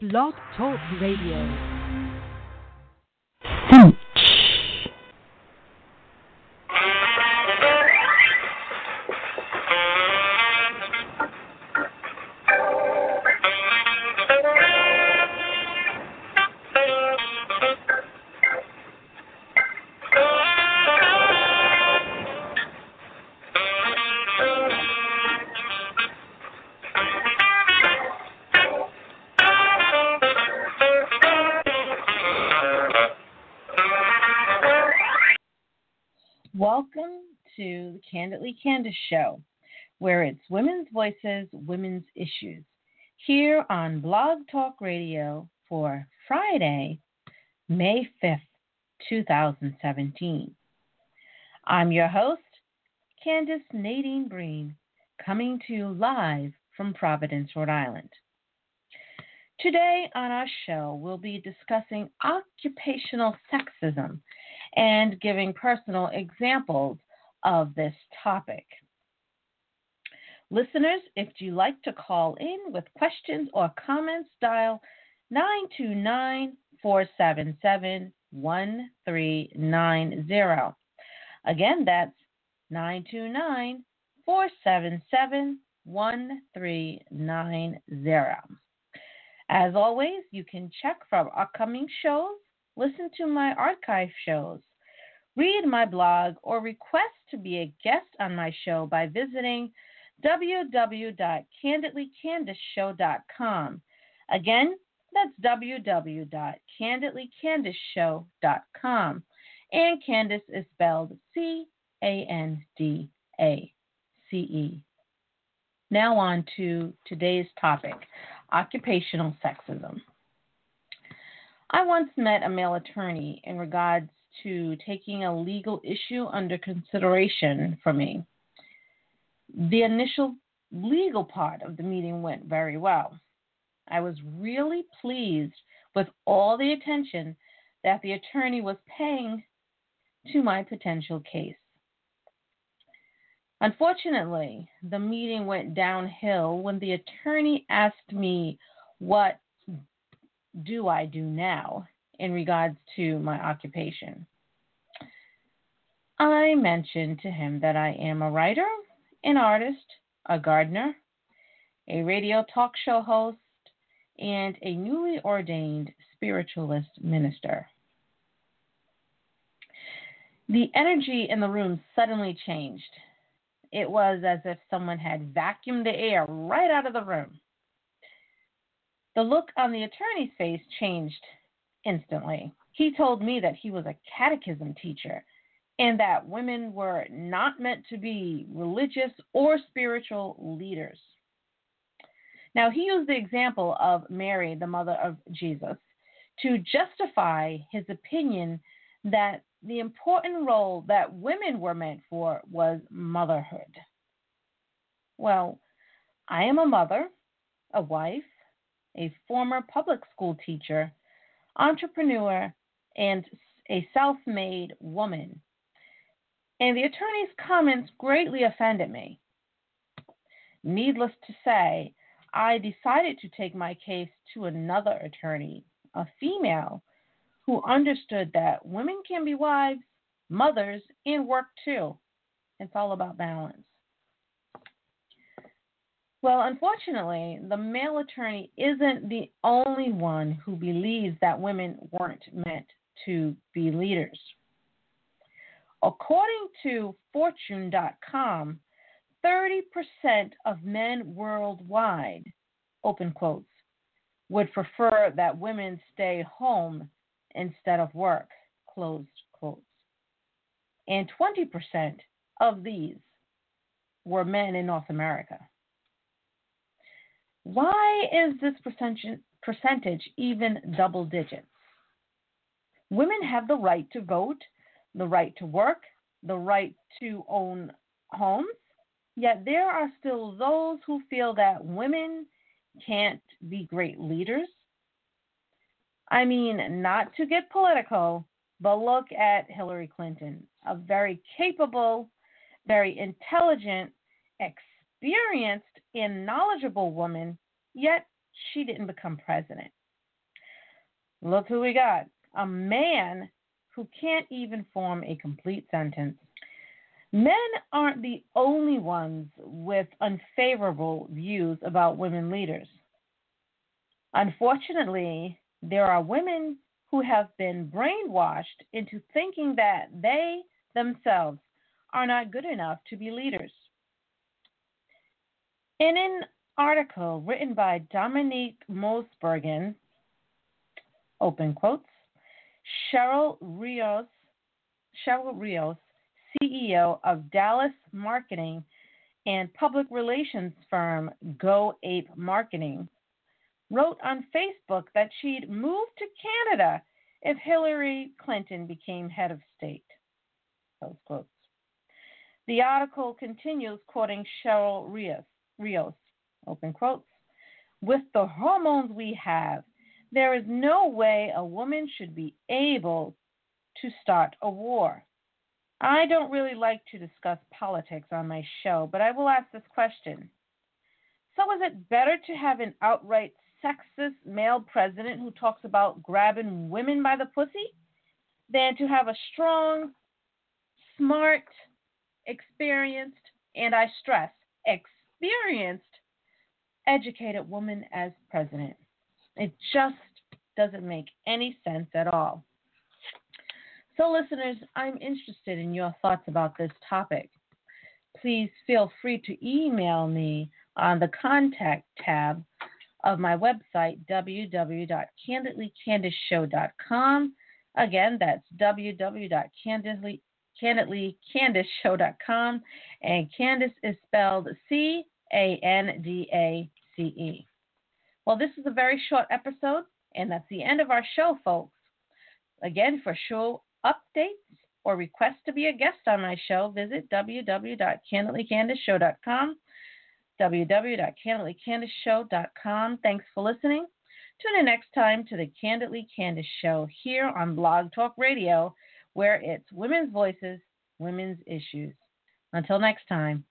Blog Talk Radio. Hmm. Candidly Candace show, where it's women's voices, women's issues, here on Blog Talk Radio for Friday, May 5th, 2017. I'm your host, Candace Nadine Breen, coming to you live from Providence, Rhode Island. Today on our show, we'll be discussing occupational sexism and giving personal examples of this topic. Listeners, if you'd like to call in with questions or comments, dial 929 477 1390. Again, that's 929 477 1390. As always, you can check for upcoming shows listen to my archive shows, read my blog, or request to be a guest on my show by visiting www.candidlycandaceshow.com. Again, that's www.candidlycandaceshow.com. And Candace is spelled C A N D A C E. Now, on to today's topic occupational sexism. I once met a male attorney in regards to taking a legal issue under consideration for me. The initial legal part of the meeting went very well. I was really pleased with all the attention that the attorney was paying to my potential case. Unfortunately, the meeting went downhill when the attorney asked me what do I do now in regards to my occupation? I mentioned to him that I am a writer, an artist, a gardener, a radio talk show host, and a newly ordained spiritualist minister. The energy in the room suddenly changed. It was as if someone had vacuumed the air right out of the room. The look on the attorney's face changed instantly. He told me that he was a catechism teacher and that women were not meant to be religious or spiritual leaders. Now, he used the example of Mary, the mother of Jesus, to justify his opinion that the important role that women were meant for was motherhood. Well, I am a mother, a wife, a former public school teacher, entrepreneur, and a self made woman. And the attorney's comments greatly offended me. Needless to say, I decided to take my case to another attorney, a female, who understood that women can be wives, mothers, and work too. It's all about balance. Well, unfortunately, the male attorney isn't the only one who believes that women weren't meant to be leaders. According to Fortune.com, 30% of men worldwide, open quotes, would prefer that women stay home instead of work, closed quotes. And 20% of these were men in North America. Why is this percentage even double digits? Women have the right to vote, the right to work, the right to own homes, yet there are still those who feel that women can't be great leaders. I mean, not to get political, but look at Hillary Clinton, a very capable, very intelligent, experienced and knowledgeable woman, yet she didn't become president. Look who we got a man who can't even form a complete sentence. Men aren't the only ones with unfavorable views about women leaders. Unfortunately, there are women who have been brainwashed into thinking that they themselves are not good enough to be leaders. In an article written by Dominique Mosbergen, open quotes, Cheryl Rios, Cheryl Rios, CEO of Dallas marketing and public relations firm Go Ape Marketing, wrote on Facebook that she'd move to Canada if Hillary Clinton became head of state. Those quotes. The article continues quoting Cheryl Rios, Rios, open quotes. With the hormones we have, there is no way a woman should be able to start a war. I don't really like to discuss politics on my show, but I will ask this question. So, is it better to have an outright sexist male president who talks about grabbing women by the pussy than to have a strong, smart, experienced, and I stress, experienced, educated woman as president? It just doesn't make any sense at all. So, listeners, I'm interested in your thoughts about this topic. Please feel free to email me on the contact tab of my website, www.candidlycandaceshow.com Again, that's www.candidlycandaceshow.com And Candace is spelled C A N D A C E. Well, this is a very short episode, and that's the end of our show, folks. Again, for show updates or request to be a guest on my show, visit www.candidlycandaceshow.com www.candidlycandaceshow.com Thanks for listening. Tune in next time to the Candidly Candace Show here on Blog Talk Radio, where it's women's voices, women's issues. Until next time,